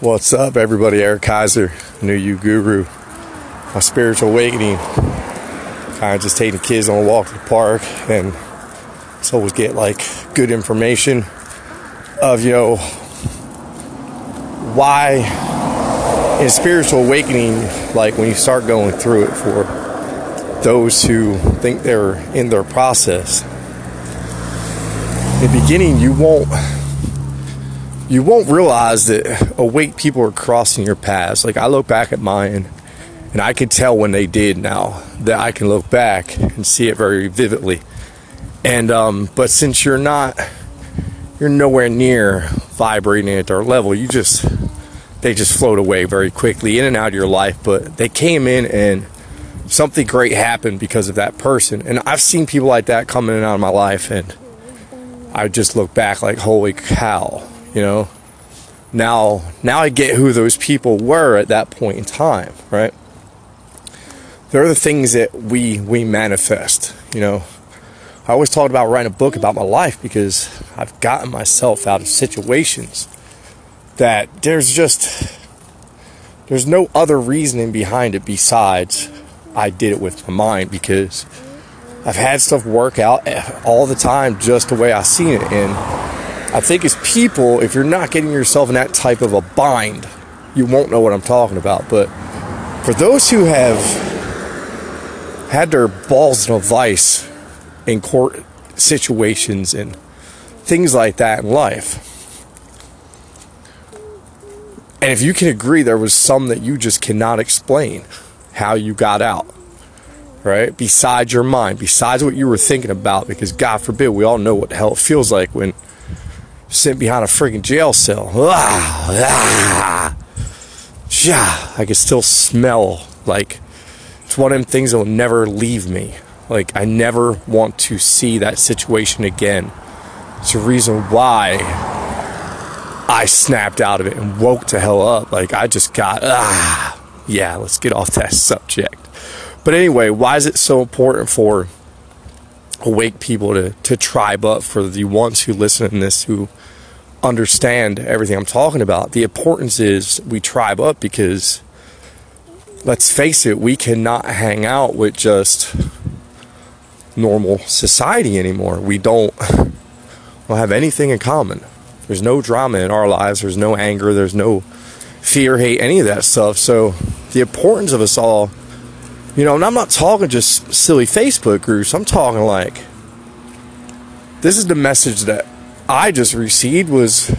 What's up, everybody? Eric Kaiser, New You Guru. My spiritual awakening. Kind of just taking the kids on a walk to the park and so always get like good information of, you know, why in spiritual awakening, like when you start going through it for those who think they're in their process, in the beginning, you won't you won't realize that awake people are crossing your paths. Like I look back at mine and I can tell when they did now that I can look back and see it very vividly. And um, but since you're not you're nowhere near vibrating at their level, you just they just float away very quickly in and out of your life. But they came in and something great happened because of that person. And I've seen people like that come in and out of my life and I just look back like holy cow you know now now i get who those people were at that point in time right? There are the things that we we manifest you know. I always talked about writing a book about my life because i've gotten myself out of situations that there's just there's no other reasoning behind it besides i did it with my mind because i've had stuff work out all the time just the way i seen it. And I think as people, if you're not getting yourself in that type of a bind, you won't know what I'm talking about. But for those who have had their balls in a vice in court situations and things like that in life, and if you can agree there was some that you just cannot explain how you got out, right? Besides your mind, besides what you were thinking about, because God forbid, we all know what the hell it feels like when sitting behind a freaking jail cell. Ah, ah, yeah, I can still smell like it's one of them things that will never leave me. Like I never want to see that situation again. It's a reason why I snapped out of it and woke to hell up. Like I just got ah yeah, let's get off that subject. But anyway, why is it so important for awake people to, to tribe up for the ones who listen to this who understand everything I'm talking about. The importance is we tribe up because let's face it, we cannot hang out with just normal society anymore. We don't, don't have anything in common. There's no drama in our lives, there's no anger, there's no fear, hate, any of that stuff. So the importance of us all, you know, and I'm not talking just silly Facebook groups, I'm talking like this is the message that I just received was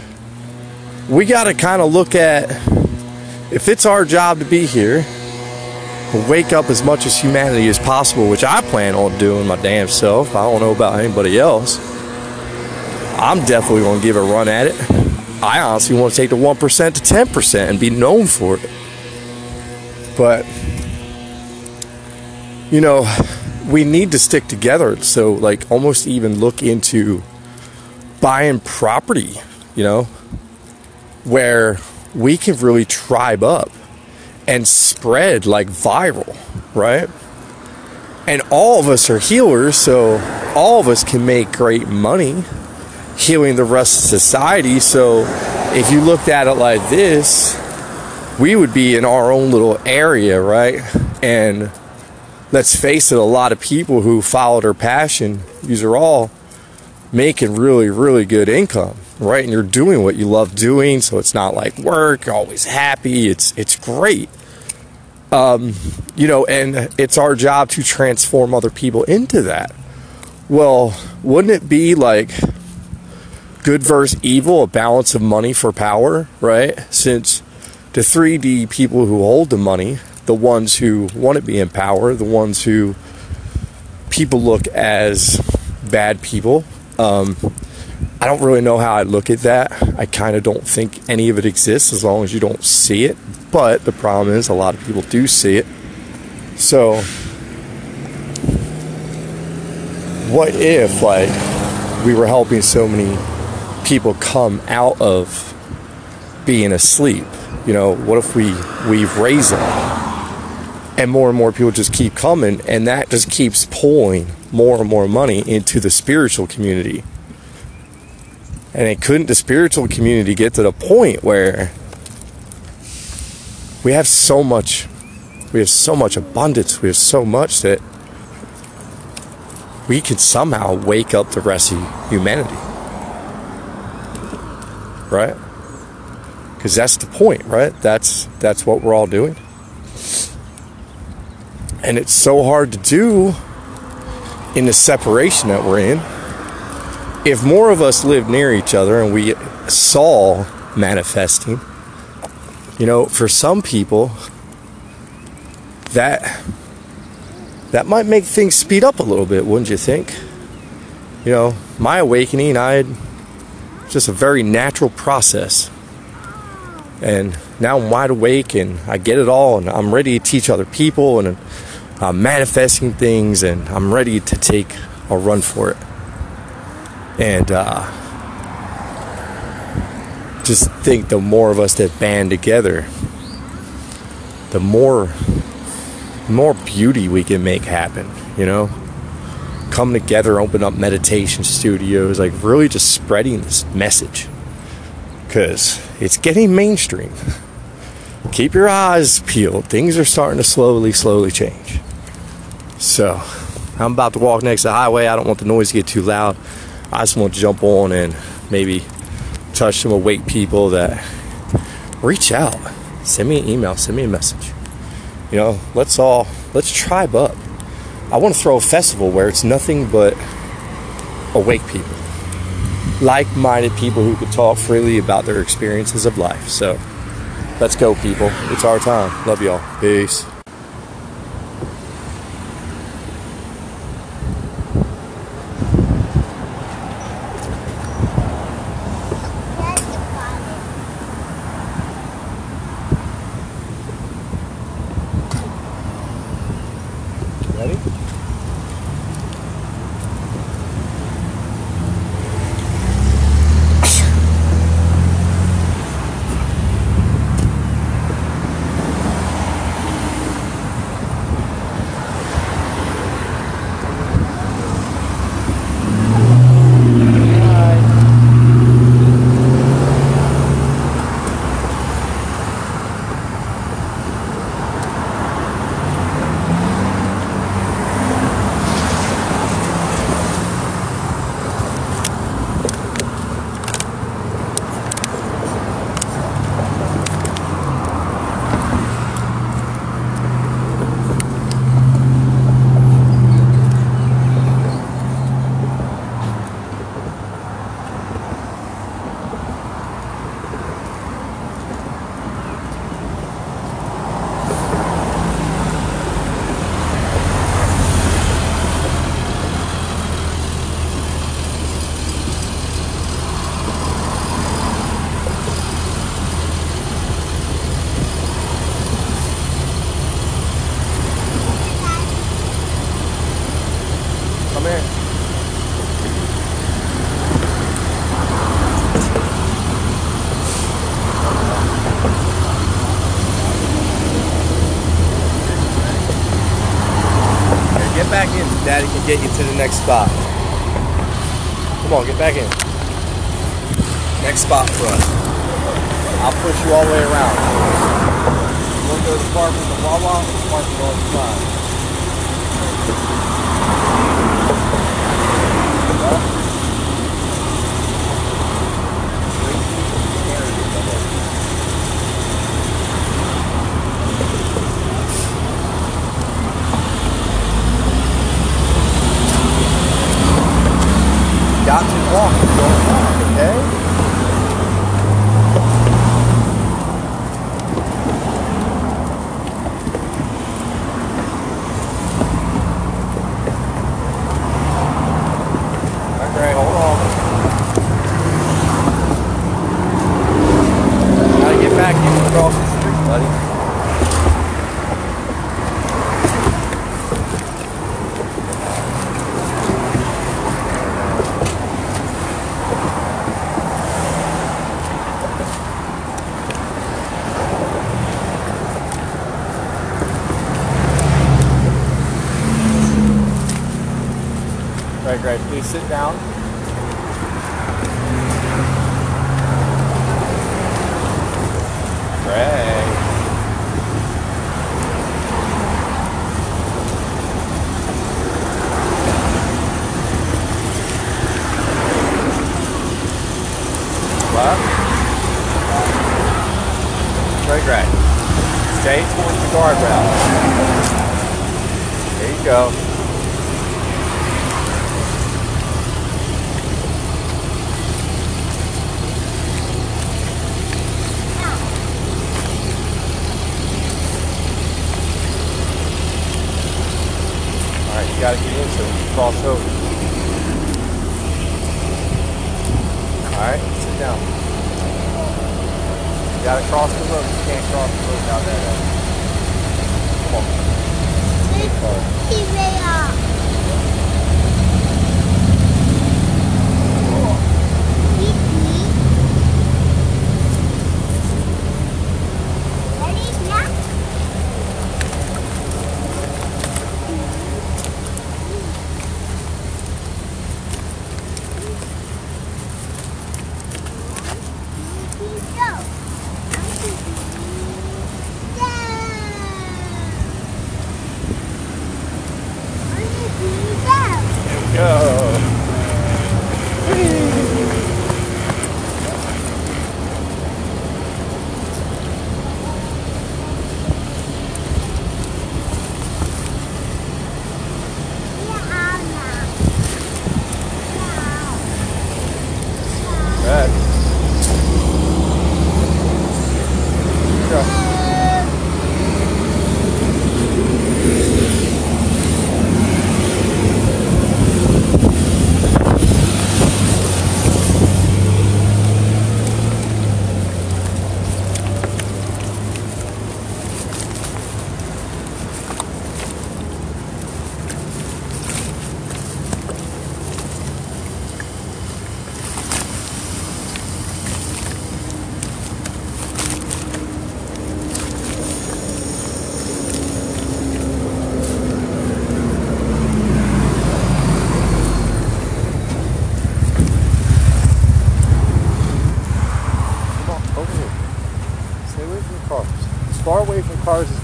we got to kind of look at if it's our job to be here, wake up as much as humanity as possible, which I plan on doing my damn self. I don't know about anybody else. I'm definitely going to give a run at it. I honestly want to take the 1% to 10% and be known for it. But, you know, we need to stick together. So, like, almost even look into buying property, you know, where we can really tribe up and spread like viral, right? And all of us are healers, so all of us can make great money healing the rest of society. So if you looked at it like this, we would be in our own little area, right? And let's face it, a lot of people who followed their passion, these are all making really, really good income, right? And you're doing what you love doing, so it's not like work, always happy. It's it's great. Um, you know, and it's our job to transform other people into that. Well, wouldn't it be like good versus evil, a balance of money for power, right? Since the 3D people who hold the money, the ones who want to be in power, the ones who people look as bad people, um, I don't really know how I look at that. I kind of don't think any of it exists as long as you don't see it. But the problem is, a lot of people do see it. So, what if, like, we were helping so many people come out of being asleep? You know, what if we we raise them, and more and more people just keep coming, and that just keeps pulling more and more money into the spiritual community. And it couldn't the spiritual community get to the point where we have so much we have so much abundance we have so much that we could somehow wake up the rest of humanity. Right? Because that's the point right? That's that's what we're all doing and it's so hard to do in the separation that we're in if more of us lived near each other and we saw manifesting you know, for some people, that that might make things speed up a little bit, wouldn't you think? You know, my awakening, I had just a very natural process. And now I'm wide awake and I get it all and I'm ready to teach other people and I'm manifesting things and I'm ready to take a run for it. And uh, just think the more of us that band together, the more more beauty we can make happen, you know? Come together, open up meditation studios, like really just spreading this message. Cause it's getting mainstream. Keep your eyes peeled. Things are starting to slowly, slowly change. So I'm about to walk next to the highway. I don't want the noise to get too loud. I just want to jump on and maybe touch some awake people that reach out. Send me an email, send me a message. You know, let's all let's tribe up. I want to throw a festival where it's nothing but awake people. Like-minded people who could talk freely about their experiences of life. So let's go people. It's our time. Love y'all. Peace. Ready? Come here. Here, get back in so Daddy can get you to next spot. Come on, get back in. Next spot for us. I'll push you all the way around. You want to go the park with the Wawa? Park on the side.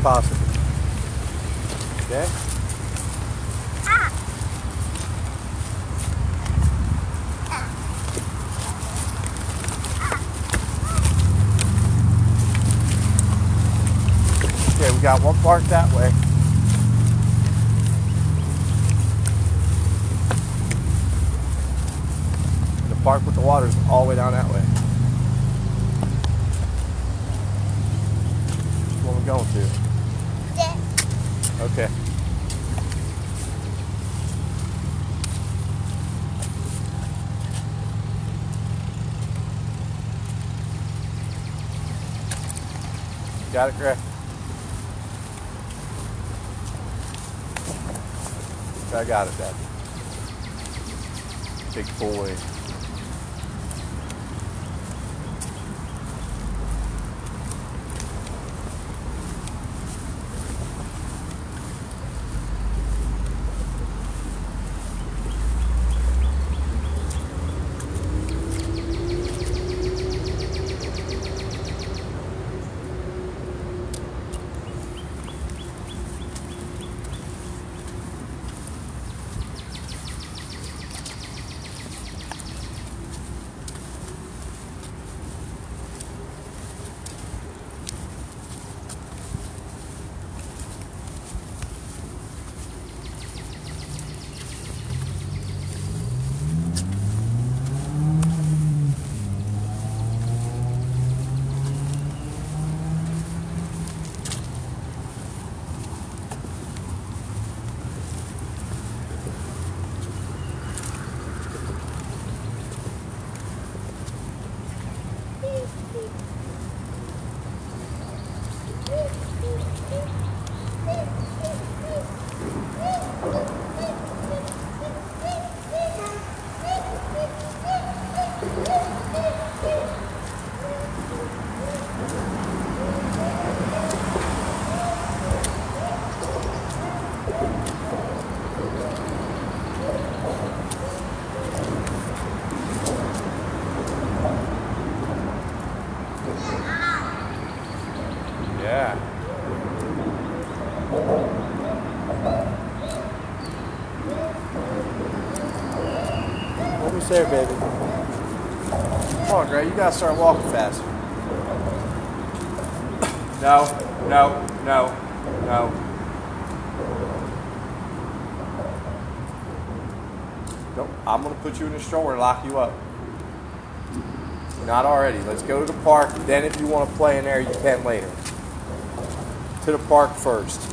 possible. Okay? Okay, we got one part down. Got it correct. I got it, Dad. Big boy. there, baby. Come on, Gray. You gotta start walking faster. No, no, no, no. Nope. I'm gonna put you in a stroller and lock you up. Not already. Let's go to the park. Then, if you want to play in there, you can later. To the park first.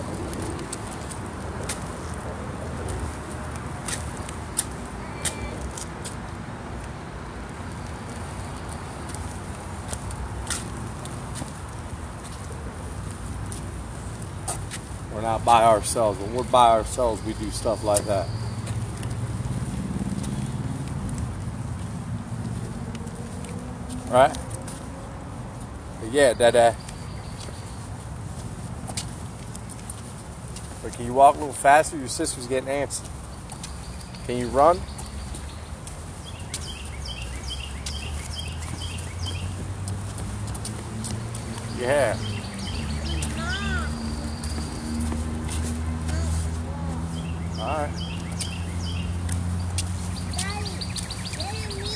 Ourselves. When we're by ourselves, we do stuff like that. Right? But yeah, Dada. But can you walk a little faster? Your sister's getting antsy. Can you run? Yeah. All right. Daddy, Daddy, me.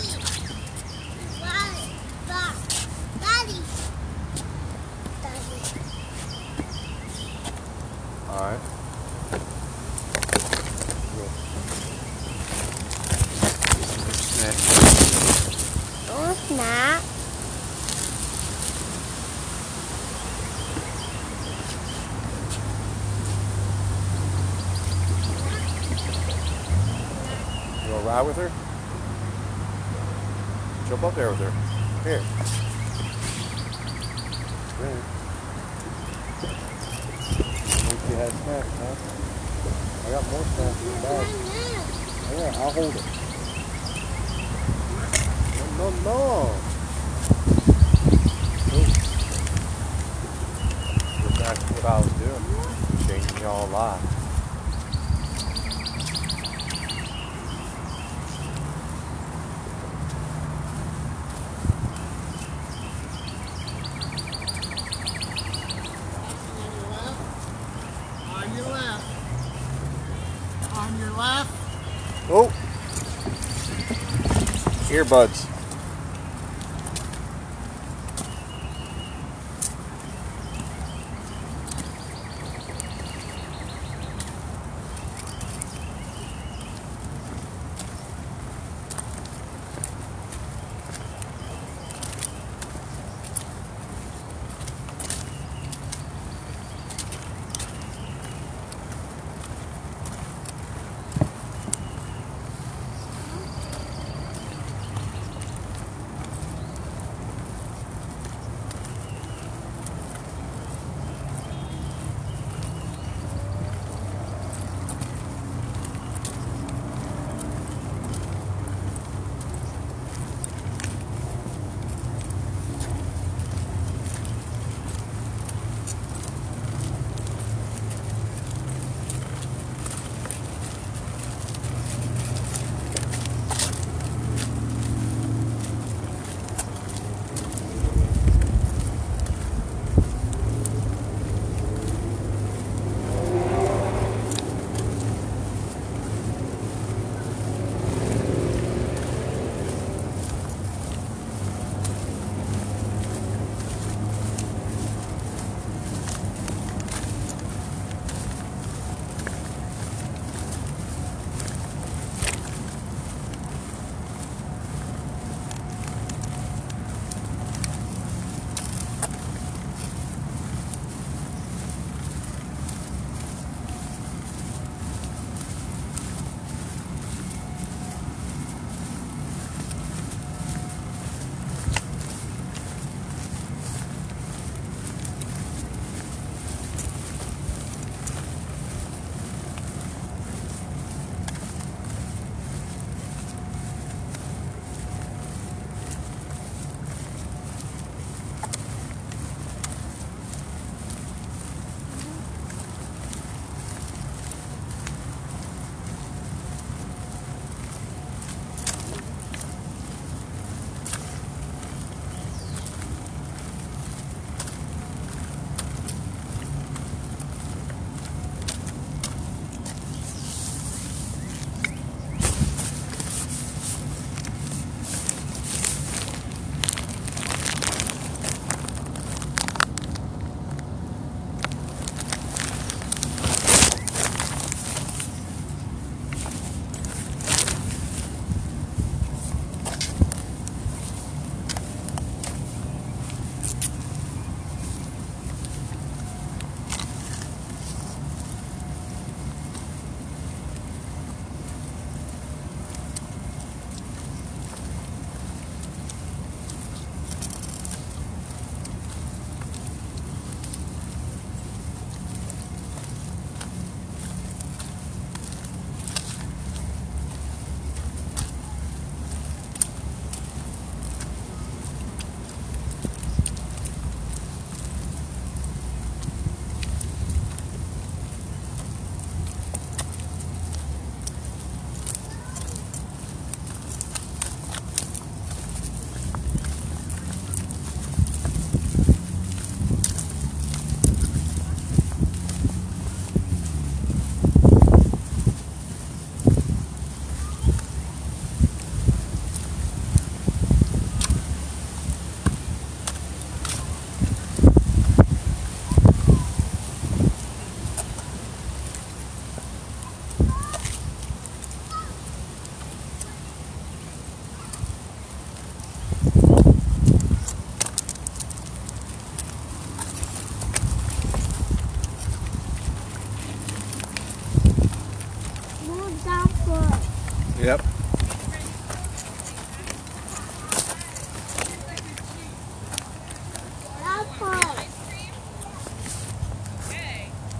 Daddy, Daddy, Daddy. Daddy. All right. No, it's not. Gonna ride with her? Jump up there with her. Here. There. Think had snacks, huh? I got more snacks in the bag. Yeah, I'll hold it. No, no, no. To what I was doing. Changing y'all lives. стать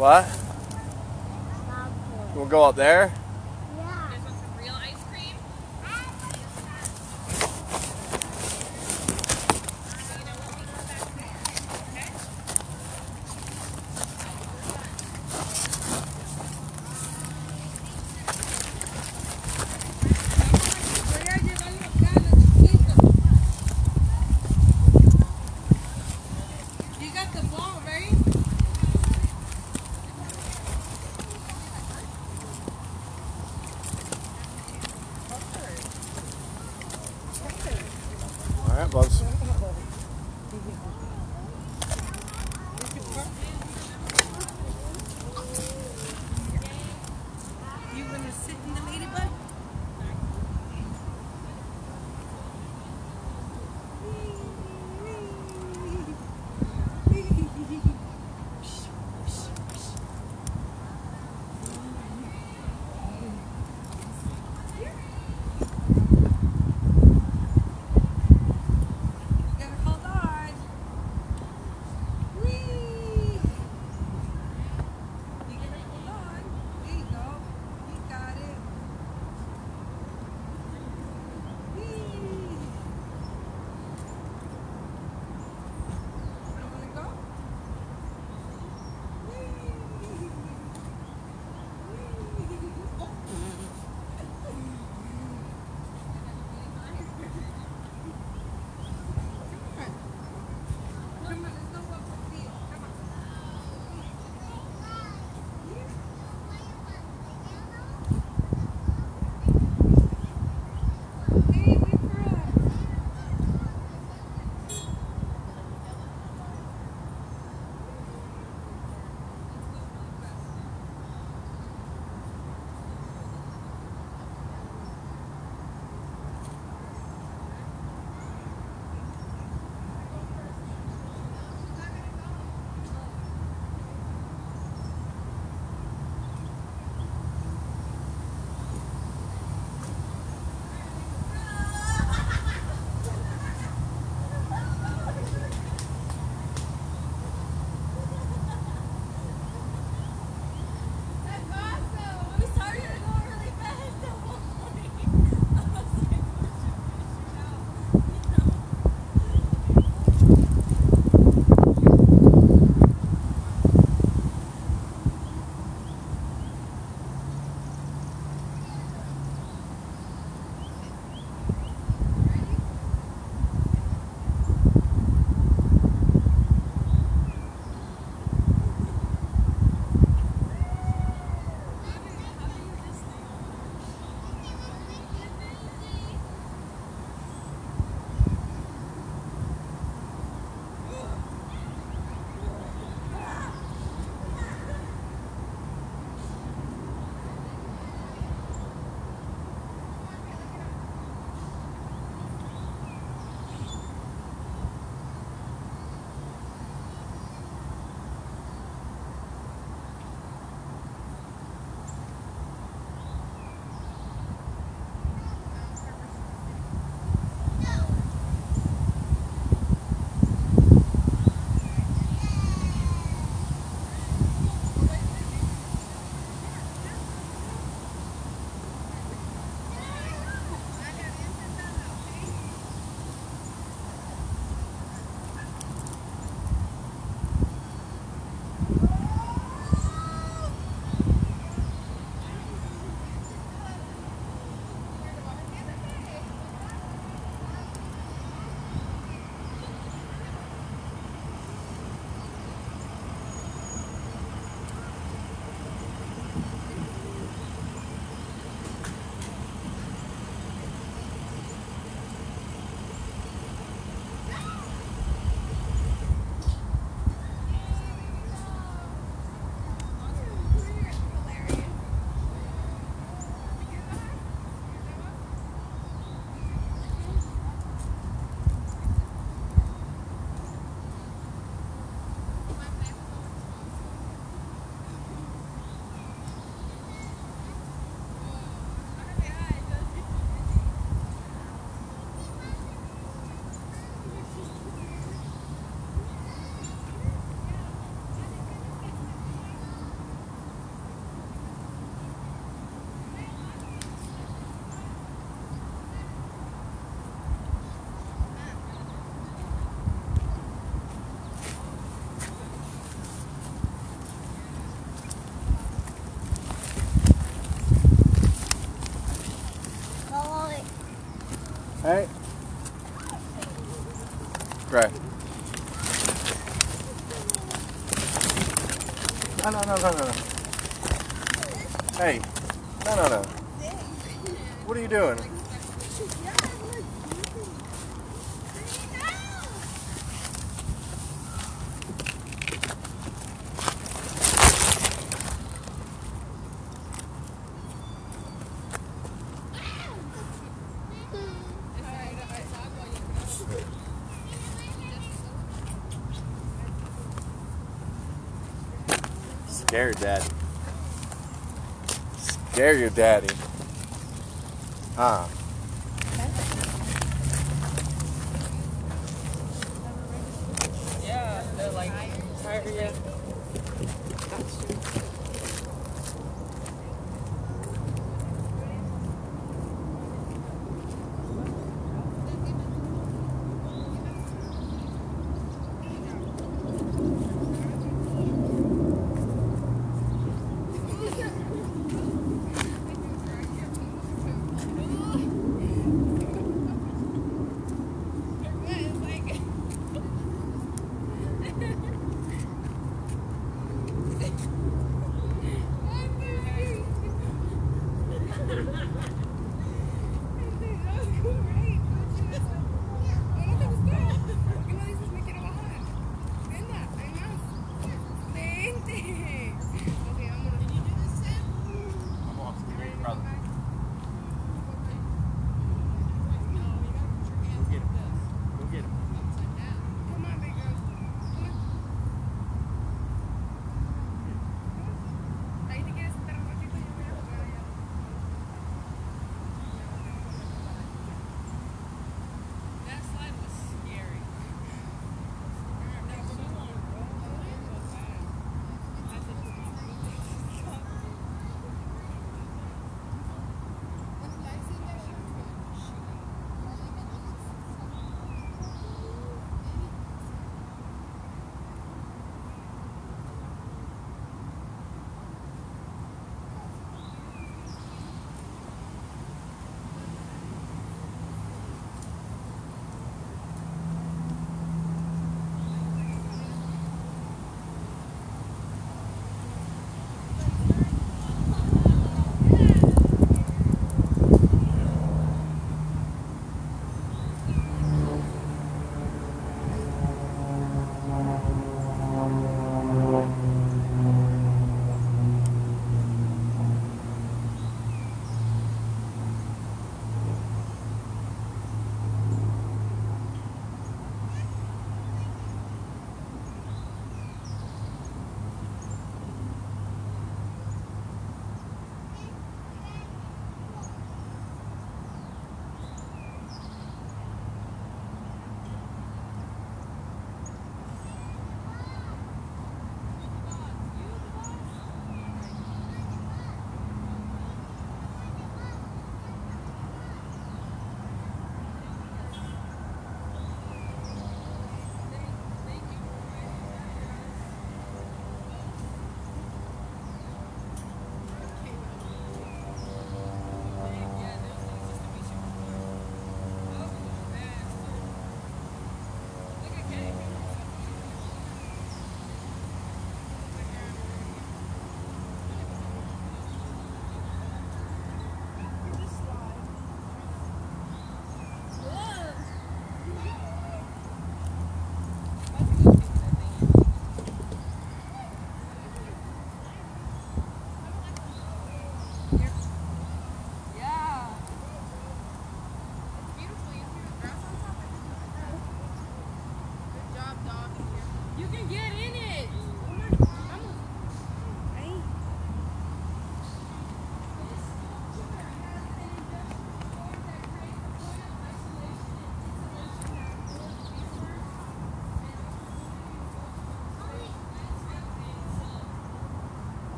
What? We'll go up there. No, no, no, no. Hey, no, no, no. What are you doing? Scare your daddy. Scare your daddy. Huh? Yeah, they're like, tired yet? That's true.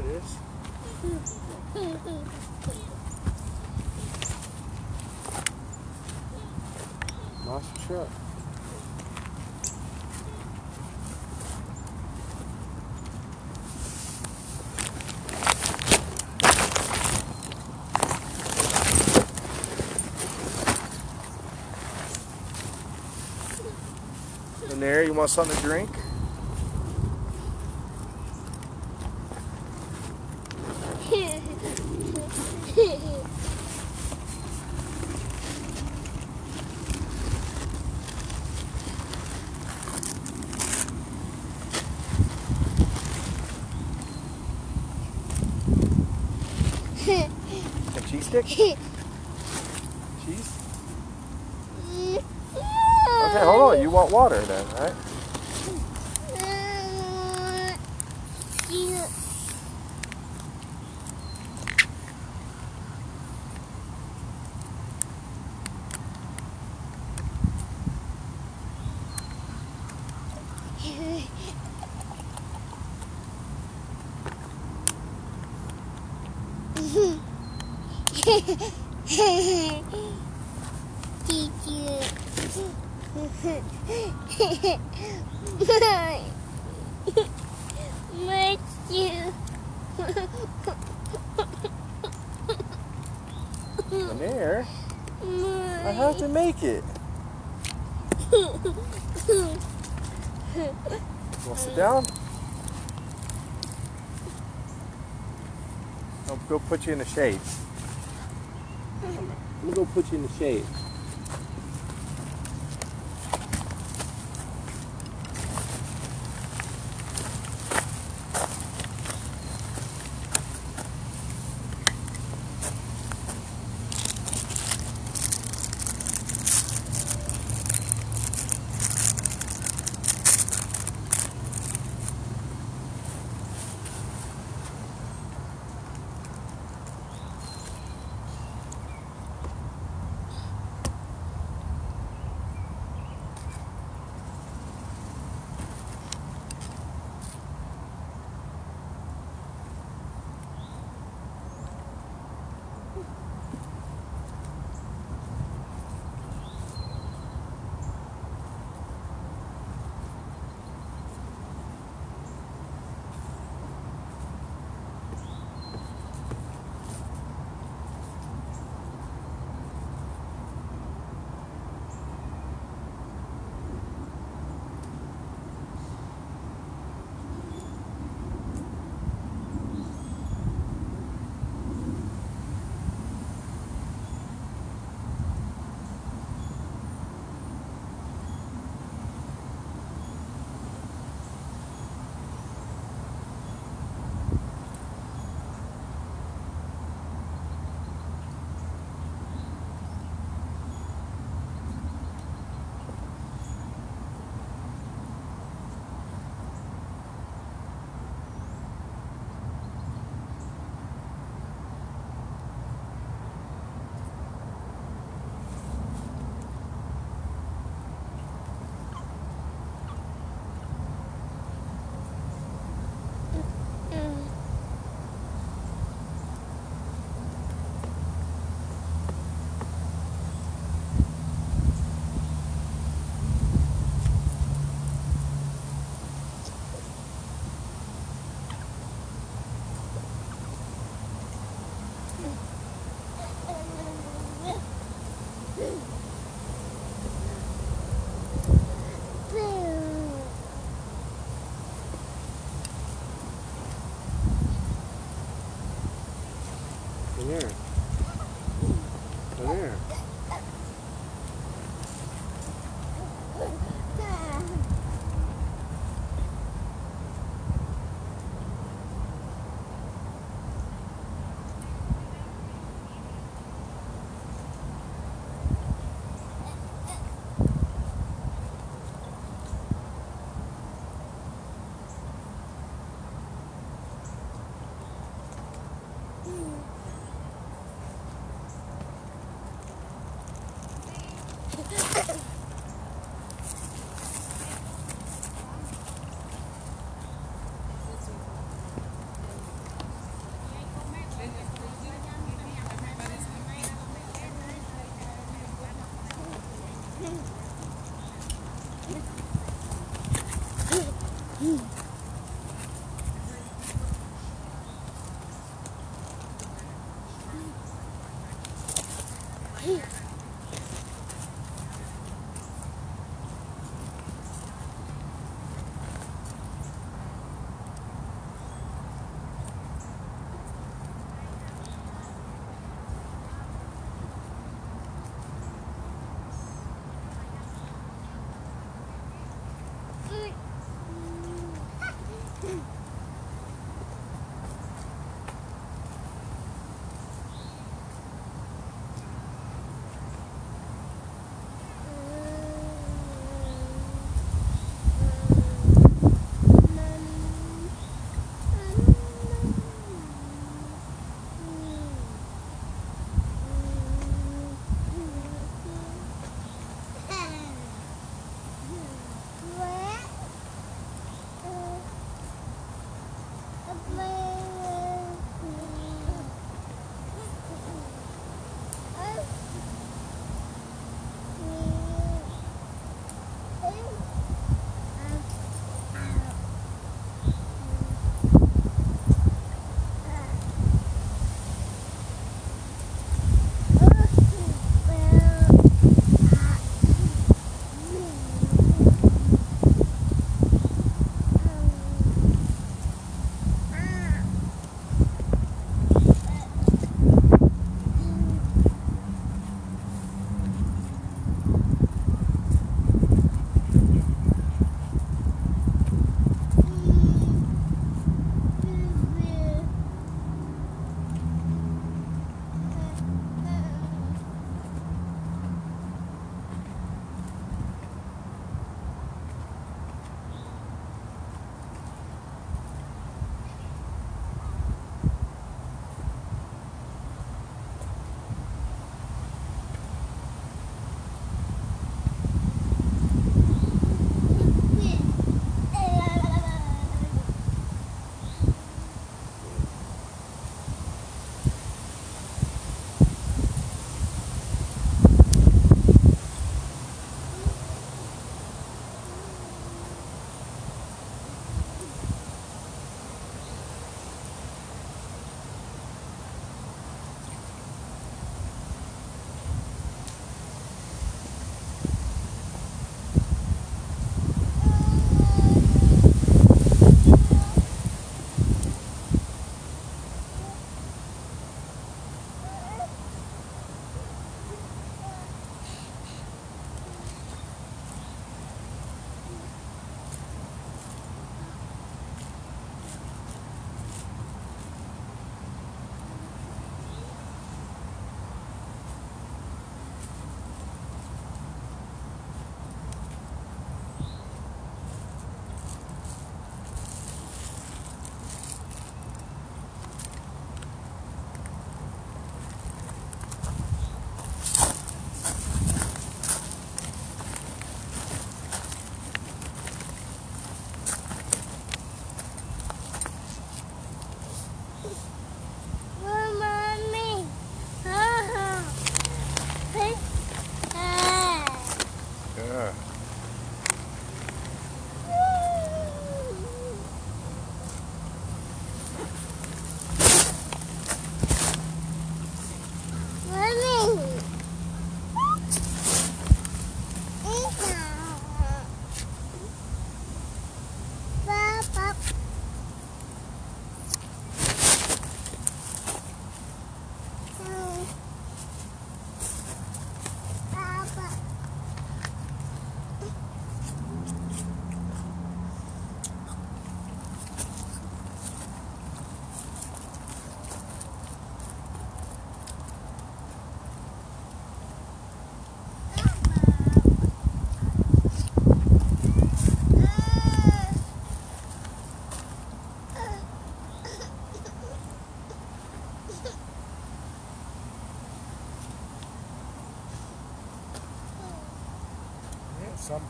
It is. Nice truck. In there, you want something to drink? A cheese stick? Cheese? Okay, hold on. You want water then, right? Miss you. In there. I have to make it. Want to sit down? I'll go put you in the shade. Let me go put you in the shade.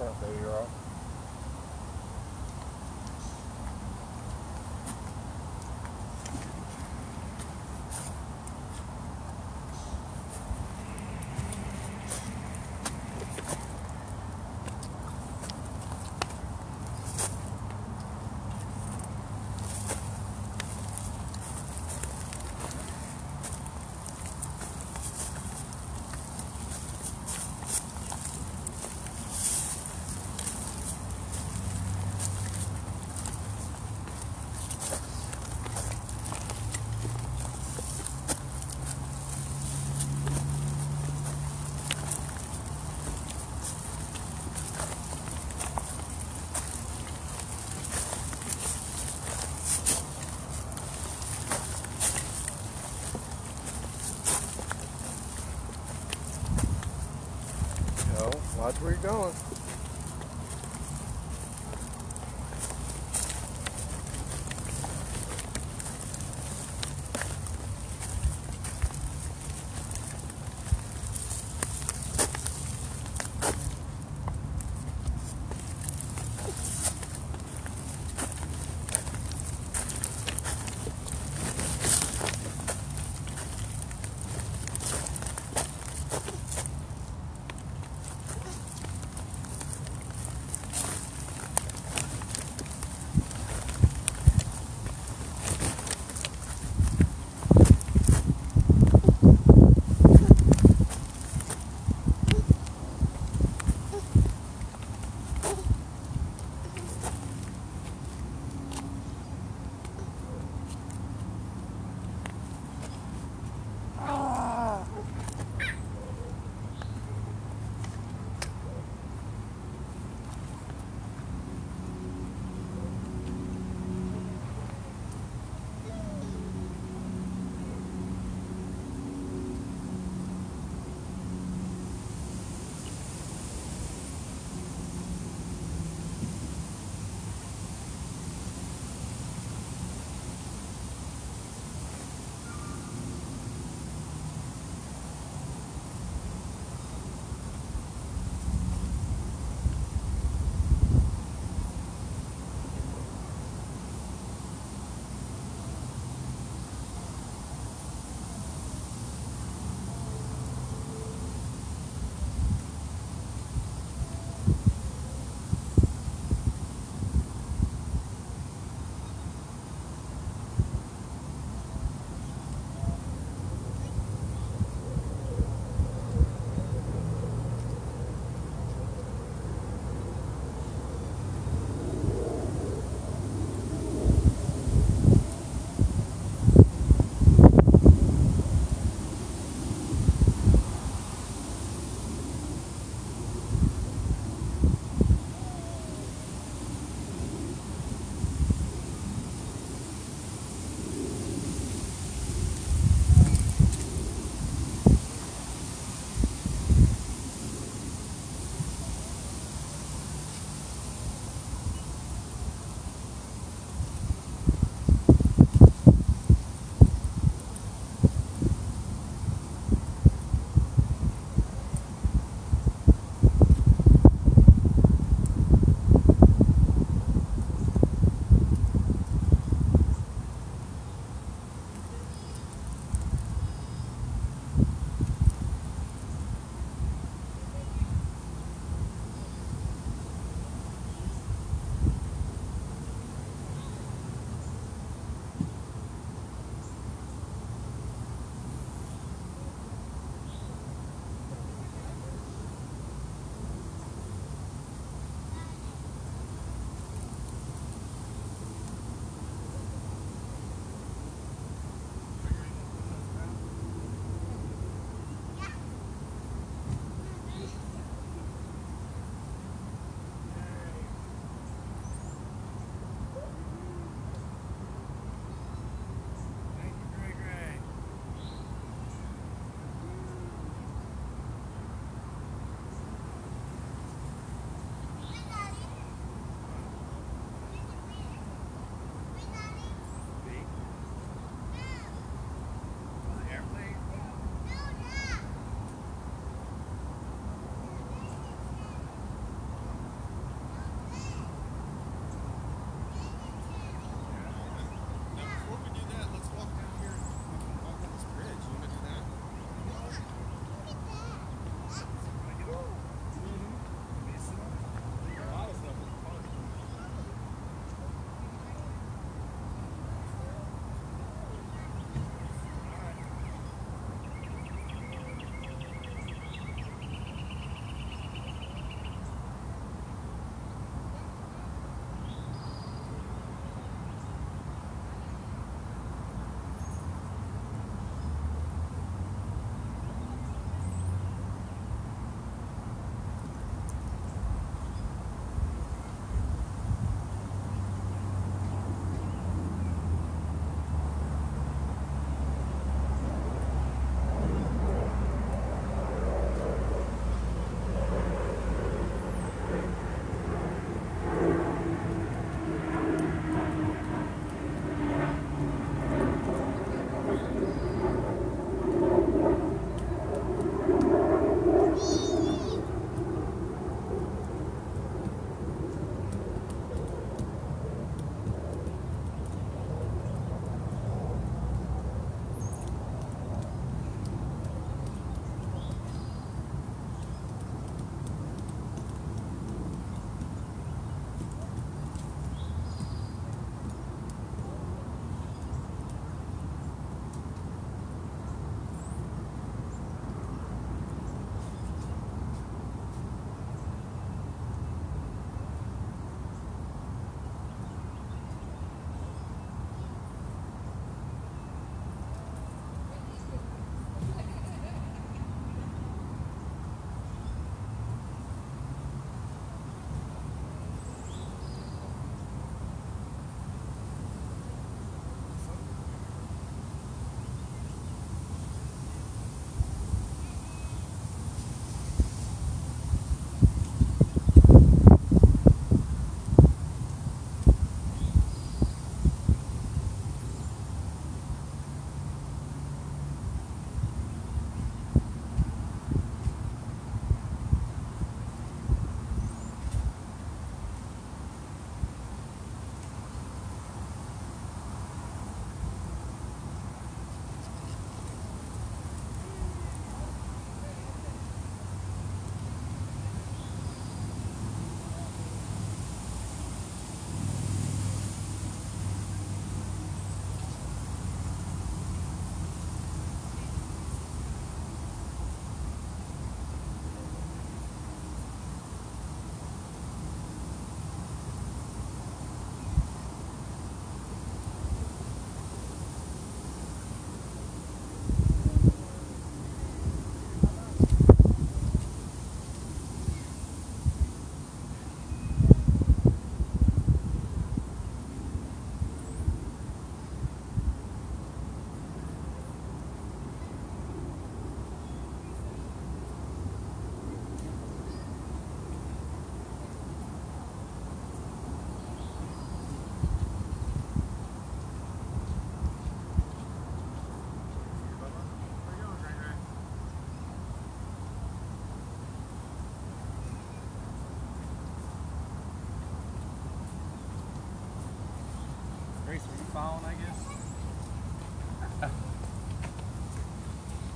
Sunburnt though, you're all. Watch where you're going.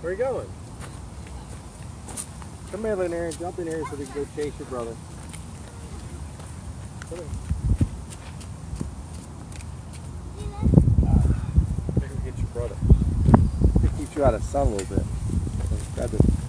Where are you going? Come here, in there. Jump in here so we can go chase your brother. Come here. Maybe get your brother. It keeps you out of sun a little bit. So grab this.